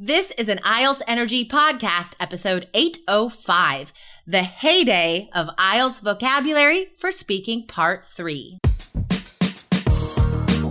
This is an IELTS Energy Podcast, episode 805, the heyday of IELTS vocabulary for speaking part three.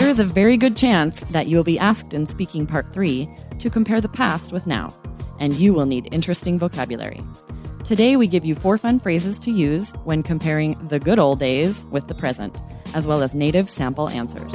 There is a very good chance that you will be asked in Speaking Part 3 to compare the past with now, and you will need interesting vocabulary. Today, we give you four fun phrases to use when comparing the good old days with the present, as well as native sample answers.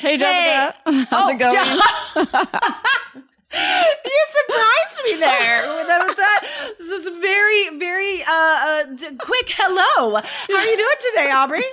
Hey, Jessica. Hey. How's it going? you surprised me there with that. With that. This is a very, very uh, uh, quick hello. How are you doing today, Aubrey?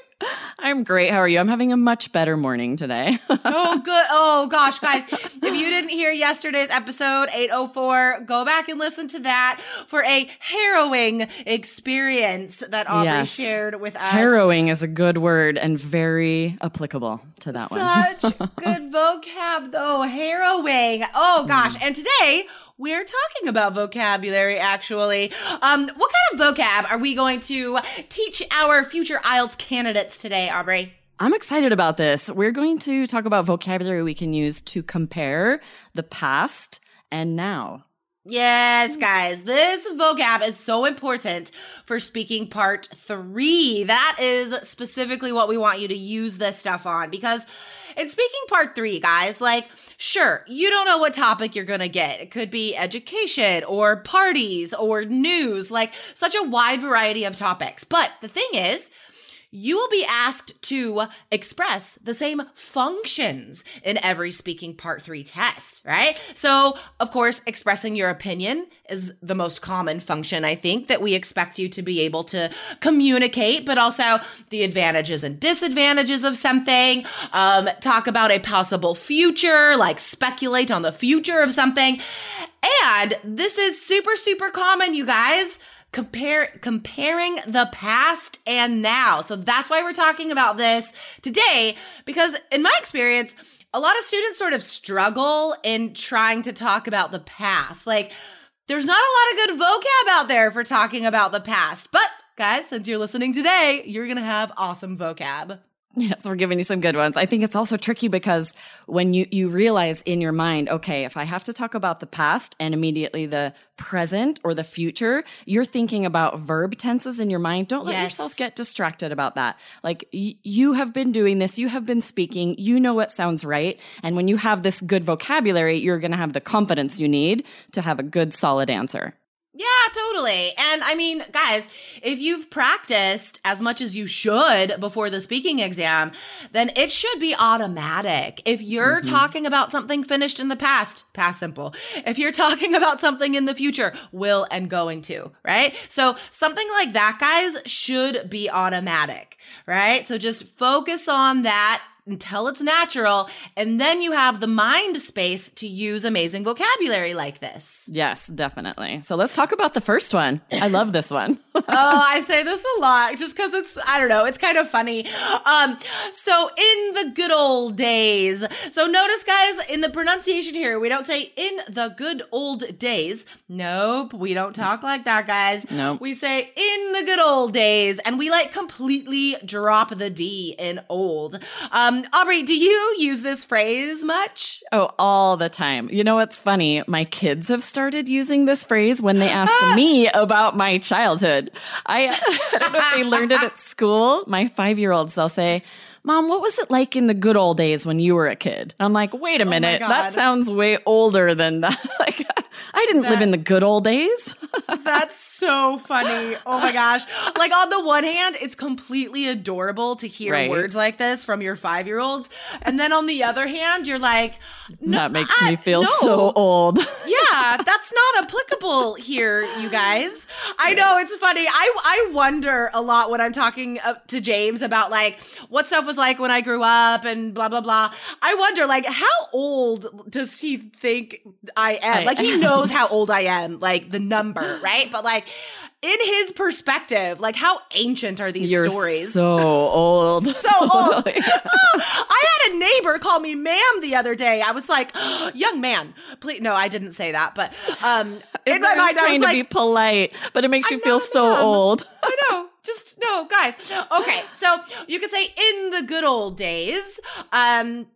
I'm great. How are you? I'm having a much better morning today. oh, good. Oh, gosh, guys. If you didn't hear yesterday's episode, 804, go back and listen to that for a harrowing experience that Aubrey Yes. shared with us. Harrowing is a good word and very applicable to that one. Such good vocab, though. Harrowing. Oh, gosh. Mm. And today, we're talking about vocabulary, actually. Um, what kind of vocab are we going to teach our future IELTS candidates today, Aubrey? I'm excited about this. We're going to talk about vocabulary we can use to compare the past and now. Yes, guys, this vocab is so important for speaking part three. That is specifically what we want you to use this stuff on because in speaking part three, guys, like, sure, you don't know what topic you're to get. It could be education or parties or news, like such a wide variety of topics. But the thing is, you will be asked to express the same functions in every speaking part three test, right? So, of course, expressing your opinion is the most common function, I think, that we expect you to be able to communicate, but also the advantages and disadvantages of something, um, talk about a possible future, like speculate on the future of something. And this is super, super common, you guys compare comparing the past and now. So that's why we're talking about this today because in my experience a lot of students sort of struggle in trying to talk about the past. Like there's not a lot of good vocab out there for talking about the past. But guys, since you're listening today, you're going to have awesome vocab. Yes, we're giving you some good ones. I think it's also tricky because when you, you realize in your mind, okay, if I have to talk about the past and immediately the present or the future, you're thinking about verb tenses in your mind. Don't let Yes. yourself get distracted about that. Like y- you have been doing this, you have been speaking, you know what sounds right. And when you have this good vocabulary, you're going to have the confidence you need to have a good, solid answer. Yeah, totally. And I mean, guys, if you've practiced as much as you should before the speaking exam, then it should be automatic. If you're mm-hmm. talking about something finished in the past, past simple. If you're talking about something in the future, will and going to, right? So something like that, guys, should be automatic, right? So just focus on that until it's natural. And then you have the mind space to use amazing vocabulary like this. Yes, definitely. So let's talk about the first one. I love this one. oh, I say this a lot just because it's, I don't know, it's kind of funny. Um, so in the good old days, so notice, guys, in the pronunciation here, we don't say in the good old days. Nope, we don't talk like that, guys. Nope. We say in the good old days, and we like completely drop the D in old. Um, Um, Aubrey, do you use this phrase much? Oh, all the time. You know what's funny? My kids have started using this phrase when they ask ah! me about my childhood. I, I don't know if they learned it at school. My five year olds, they'll say, Mom, what was it like in the good old days when you were a kid? I'm like, wait a oh minute, that sounds way older than that. like, I didn't live in the good old days. That's so funny. Oh my gosh. Like, on the one hand, it's completely adorable to hear Right. words like this from your five year olds. And then on the other hand, you're like, no, that makes I- me feel no. so old. yeah, that's not applicable here, you guys. I know it's funny. I I wonder a lot when I'm talking uh, to James about like what stuff was like when I grew up and blah blah blah. I wonder like how old does he think I am? I- like he knows how old I am, like the number, right? But like in his perspective, like how ancient are these You're stories? so old. so old. Totally. I had a neighbor call me ma'am the other day. I was like, young man, please. No, I didn't say that, but um, in my I was I trying was to be polite, but it makes you feel so ma'am. old. I know. Just no, guys. Okay, so you could say in the good old days, um,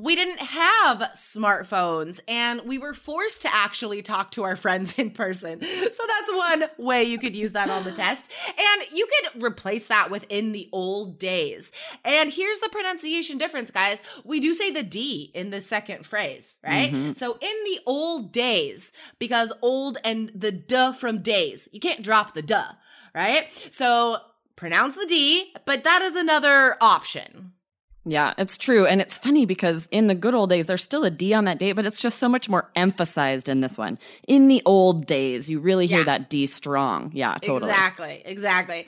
we didn't have smartphones and we were forced to actually talk to our friends in person. So that's one way you could use that on the test. And you could replace that with in the old days. And here's the pronunciation difference, guys. We do say the D in the second phrase, right? Mhm. So in the old days, because old and the duh from days, you can't drop the duh, right? So pronounce the D, but that is another option. Yeah, it's true. And it's funny because in the good old days, there's still a D on that date, but it's just so much more emphasized in this one. In the old days, you really hear Yeah. that D strong. Yeah, totally. Exactly, exactly.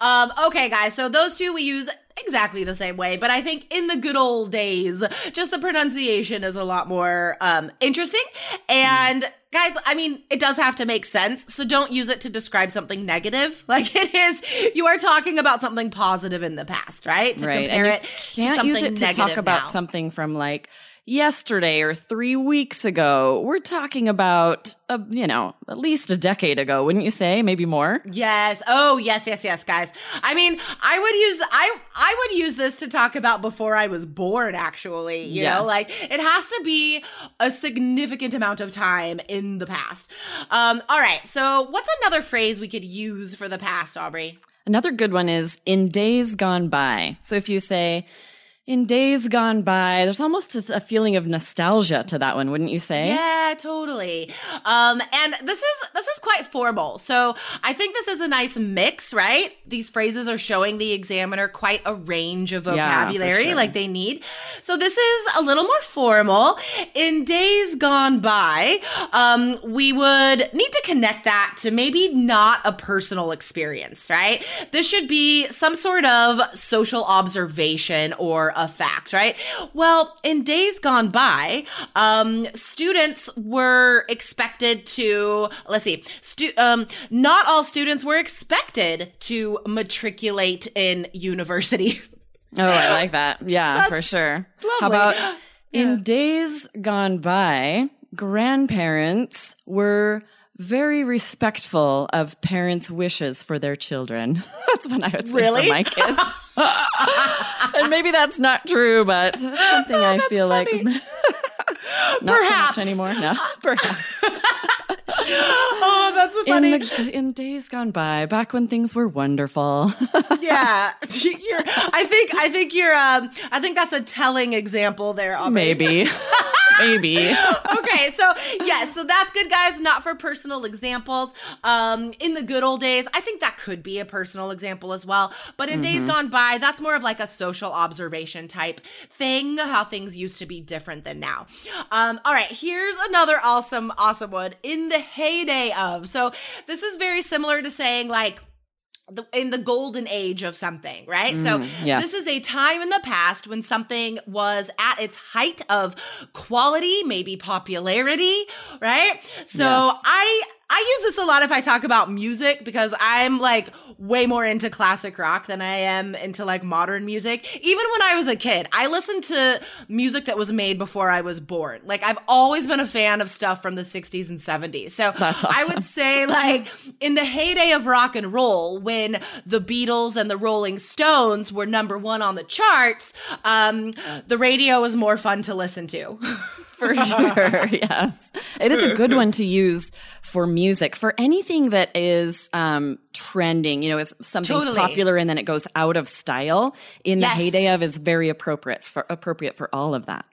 Um, okay, guys, so those two we use exactly the same way, but I think in the good old days, just the pronunciation is a lot more um, interesting. And guys, I mean, it does have to make sense, so don't use it to describe something negative. Like it is, you are talking about something positive in the past, right? To right. compare it you can't to use it to talk about now. something from like yesterday or three weeks ago. We're talking about, uh, you know, at least a decade ago, wouldn't you say? Maybe more? Yes. Oh, yes, yes, yes, guys. I mean, I would use I I would use this to talk about before I was born actually, you know, like it has to be a significant amount of time in the past. Um all right. So, what's another phrase we could use for the past, Aubrey? Another good one is in days gone by. So if you say, in days gone by, there's almost just a feeling of nostalgia to that one, wouldn't you say? Yeah, totally. Um, and this is this is quite formal. So I think this is a nice mix, right? These phrases are showing the examiner quite a range of Yeah, vocabulary sure. like they need. So this is a little more formal. In days gone by, um, we would need to connect that to maybe not a personal experience, right? This should be some sort of social observation or a fact, right? Well, in days gone by, um, students were expected to, let's see, stu- um, not all students were expected to matriculate in university. Oh, I like that. Yeah, for That's sure. How lovely. about Yeah. in days gone by, grandparents were very respectful of parents' wishes for their children. that's what I would say Really? for my kids. and maybe that's not true, but that's something oh, I feel funny. like not Perhaps. so much anymore. No, perhaps. oh, that's so In, funny. the, in days gone by, back when things were wonderful. yeah, you're, I think I think you're. Um, I think that's a telling example there. Aubrey. Maybe. Maybe. okay, so yeah, so that's good, guys. Not for personal examples. Um, in the good old days, I think that could be a personal example as well. But in days gone by, that's more of like a social observation type thing. How things used to be different than now. Um, all right, here's another awesome, awesome one. In the heyday of. So this is very similar to saying like the, in the golden age of something, right? so Mm, yes. this is a time in the past when something was at its height of quality, maybe popularity, right? So Yes. I I use this a lot if I talk about music because I'm like way more into classic rock than I am into like modern music. Even when I was a kid, I listened to music that was made before I was born. Like I've always been a fan of stuff from the 60s and 70s. So That's I would say like in the heyday of rock and roll when the Beatles and the Rolling Stones were number 1 on the charts, um the radio was more fun to listen to. for sure. Yes. It is a good one to use for music, for anything that is um, trending, you know, is something's Totally. popular and then it goes out of style in Yes. the heyday of is very appropriate for appropriate for all of that.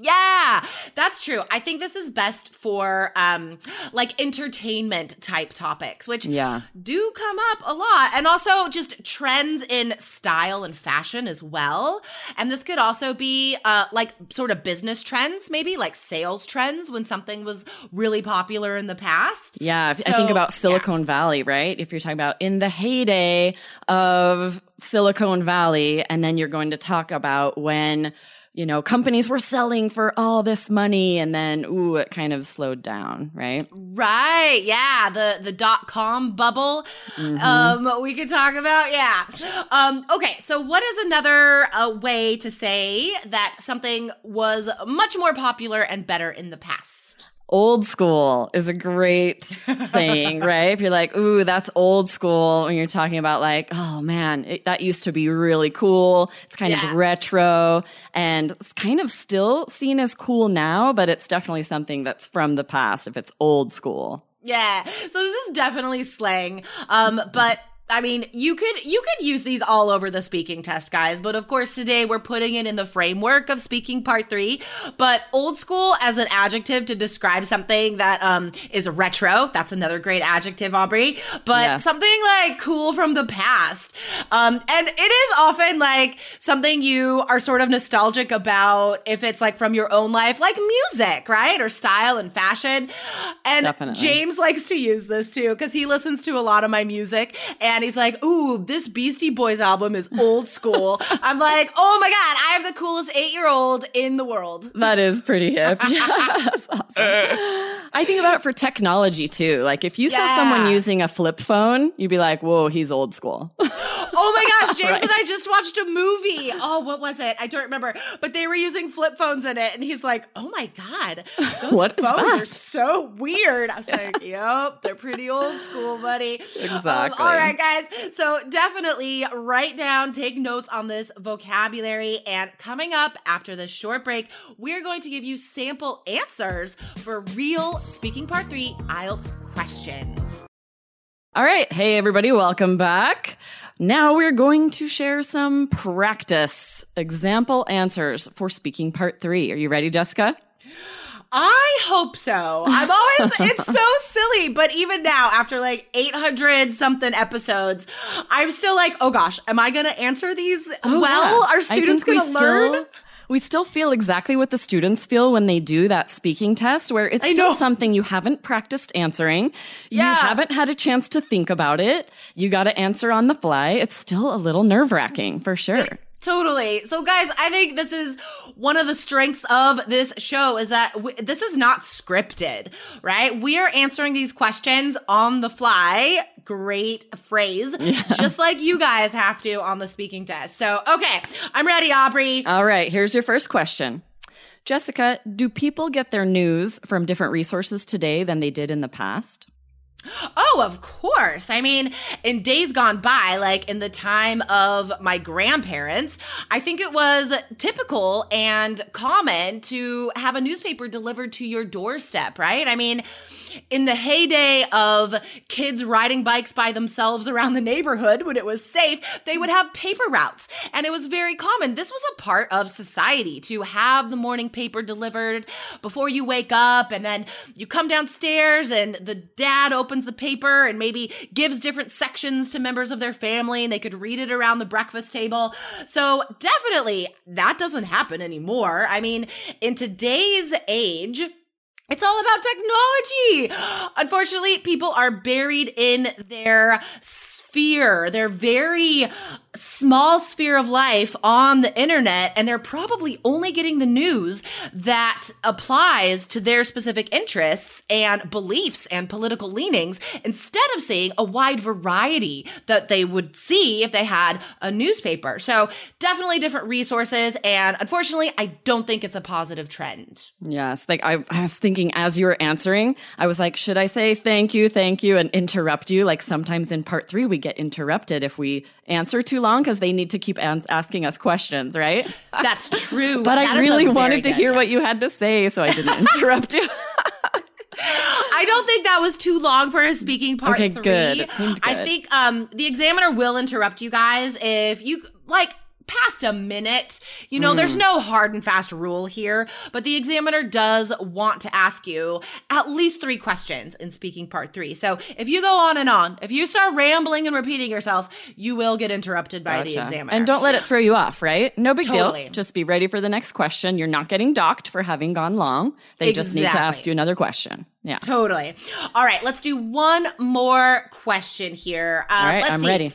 Yeah, that's true. I think this is best for um like entertainment type topics, which Yeah. do come up a lot. And also just trends in style and fashion as well. And this could also be uh like sort of business trends, maybe like sales trends when something was really popular in the past. Yeah, if, I think So, about yeah. Silicon Valley, right? If you're talking about in the heyday of Silicon Valley, and then you're going to talk about when, you know, companies were selling for all this money, and then, ooh, it kind of slowed down, right? Right. Yeah. The the dot com bubble. Mm-hmm. Um, we could talk about. Yeah. Um, okay. So, what is another uh, way to say that something was much more popular and better in the past? Old school is a great saying, right? If you're like, ooh, that's old school, when you're talking about like, oh man, it, that used to be really cool. It's kind Yeah. of retro and it's kind of still seen as cool now, but it's definitely something that's from the past if it's old school. Yeah. So this is definitely slang. Um, but I mean, you could you could use these all over the speaking test, guys. But of course, today we're putting it in the framework of speaking part three. But old school as an adjective to describe something that um is retro. That's another great adjective, Aubrey. But Yes. something like cool from the past. Um, and it is often like something you are sort of nostalgic about if it's like from your own life, like music, right? Or style and fashion. And Definitely. James likes to use this too because he listens to a lot of my music and he's like, Ooh, this Beastie Boys album is old school. I'm like, Oh my God, I have the coolest eight year old in the world. That is pretty hip. Yeah, that's awesome. I think about it for technology too. Like if you saw someone using a flip phone, you'd be like, whoa, he's old school. Oh my gosh, James Right. and I just watched a movie. Oh, what was it? I don't remember. But they were using flip phones in it. And he's like, oh my God, those What phones that?" are so weird. I was like, yep, they're pretty old school, buddy. Um, Exactly. all right, guys. So definitely write down, take notes on this vocabulary. And coming up after this short break, we're going to give you sample answers for real Speaking Part 3 IELTS questions. All right. Hey, everybody. Welcome back. Now we're going to share some practice example answers for speaking part three. Are you ready, Jessica? I hope so. I'm always, it's so silly. But even now, after like 800 something episodes, I'm still like, oh gosh, am I going to answer these Oh, well? yeah. Are students going to learn? We still feel exactly what the students feel when they do that speaking test, where it's I still know. something you haven't practiced answering. Yeah. You haven't had a chance to think about it. You got to answer on the fly. It's still a little nerve wracking for sure. Totally. So, guys, I think this is one of the strengths of this show is that w- this is not scripted, right? We are answering these questions on the fly. Great phrase. Just like you guys have to on the speaking test. So, okay, I'm ready, Aubrey. All right, here's your first question. Jessica, do people get their news from different resources today than they did in the past? Oh, of course. I mean, in days gone by, like in the time of my grandparents, I think it was typical and common to have a newspaper delivered to your doorstep, right? I mean, in the heyday of kids riding bikes by themselves around the neighborhood when it was safe, they would have paper routes. And it was very common. This was a part of society to have the morning paper delivered before you wake up. And then you come downstairs and the dad opens the paper and maybe gives different sections to members of their family and they could read it around the breakfast table. So definitely that doesn't happen anymore. I mean, in today's age, it's all about technology. Unfortunately, people are buried in their sphere, their very small sphere of life on the internet, and they're probably only getting the news that applies to their specific interests and beliefs and political leanings instead of seeing a wide variety that they would see if they had a newspaper. So, definitely different resources. And unfortunately, I don't think it's a positive trend. Yes, like I, I was thinking as you were answering, I was like, should I say thank you, thank you, and interrupt you? Like sometimes in part three, we get interrupted if we answer too long long because they need to keep ans- asking us questions, right? That's true. But That I really wanted to good- hear what you had to say, so I didn't interrupt you. I don't think that was too long for a speaking part Okay, three. good. Seemed I think um the examiner will interrupt you guys if you like past a minute. You know, Mm. there's no hard and fast rule here, but the examiner does want to ask you at least three questions in speaking part three. So if you go on and on, if you start rambling and repeating yourself, you will get interrupted by the examiner. And don't let it throw you off, right? No big Totally. deal. Just be ready for the next question. You're not getting docked for having gone long. They just need to ask you another question. Yeah. Totally. All right, let's do one more question here. Um, All right, let's I'm see. ready.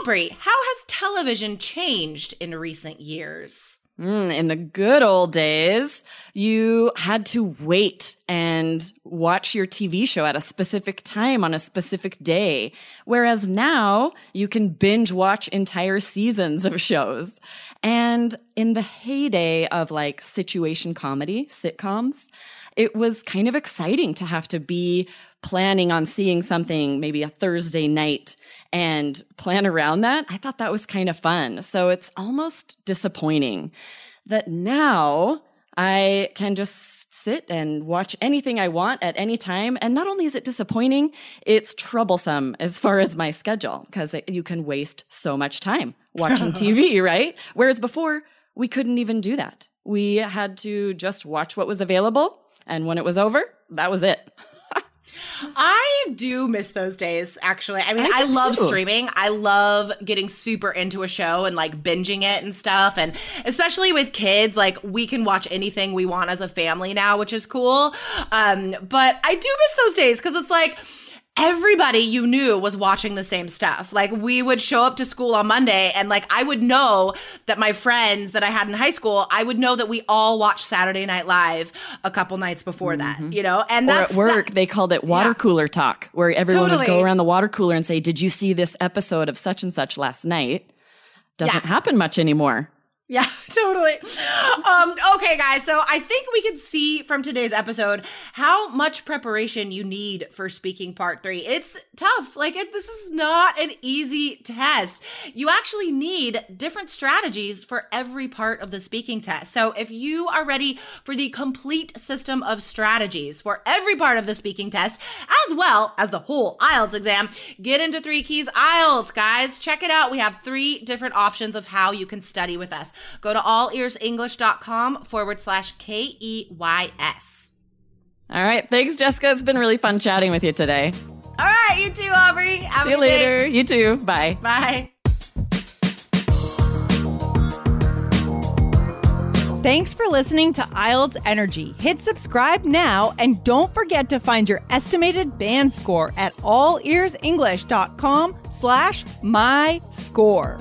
Aubrey, how has television changed in recent years? Mm, in the good old days, you had to wait and watch your TV show at a specific time on a specific day. Whereas now you can binge watch entire seasons of shows. And in the heyday of like situation comedy, sitcoms, it was kind of exciting to have to be planning on seeing something maybe a Thursday night and plan around that. I thought that was kind of fun. So it's almost disappointing that now I can just sit and watch anything I want at any time. And not only is it disappointing, it's troublesome as far as my schedule because you can waste so much time watching TV, right? Whereas before, we couldn't even do that. We had to just watch what was available. And when it was over, that was it. I do miss those days, actually. I mean, I I, love too. streaming. I love getting super into a show and like binging it and stuff. And especially with kids, like we can watch anything we want as a family now, which is cool. Um, but I do miss those days because it's like, everybody you knew was watching the same stuff. Like we would show up to school on Monday and like I would know that my friends that I had in high school, I would know that we all watched Saturday Night Live a couple nights before that, mm-hmm. you know? And Or at work, that- they called it water Yeah. cooler talk, where everyone would go around the water cooler and say, Did you see this episode of such and such last night? Doesn't Yeah. happen much anymore. Yeah, totally. Um, okay, guys. So I think we can see from today's episode how much preparation you need for speaking part three. It's tough. Like, it, this is not an easy test. You actually need different strategies for every part of the speaking test. So if you are ready for the complete system of strategies for every part of the speaking test, as well as the whole IELTS exam, get into Three Keys IELTS, guys. Check it out. We have three different options of how you can study with us. Go to allearsenglish.com forward slash K E Y S. All right. Thanks, Jessica. It's been really fun chatting with you today. All right, you too, Aubrey. Have See you good day. later. You too. Bye. Bye. Thanks for listening to IELTS Energy. Hit subscribe now and don't forget to find your estimated band score at allearsenglish.com slash my score.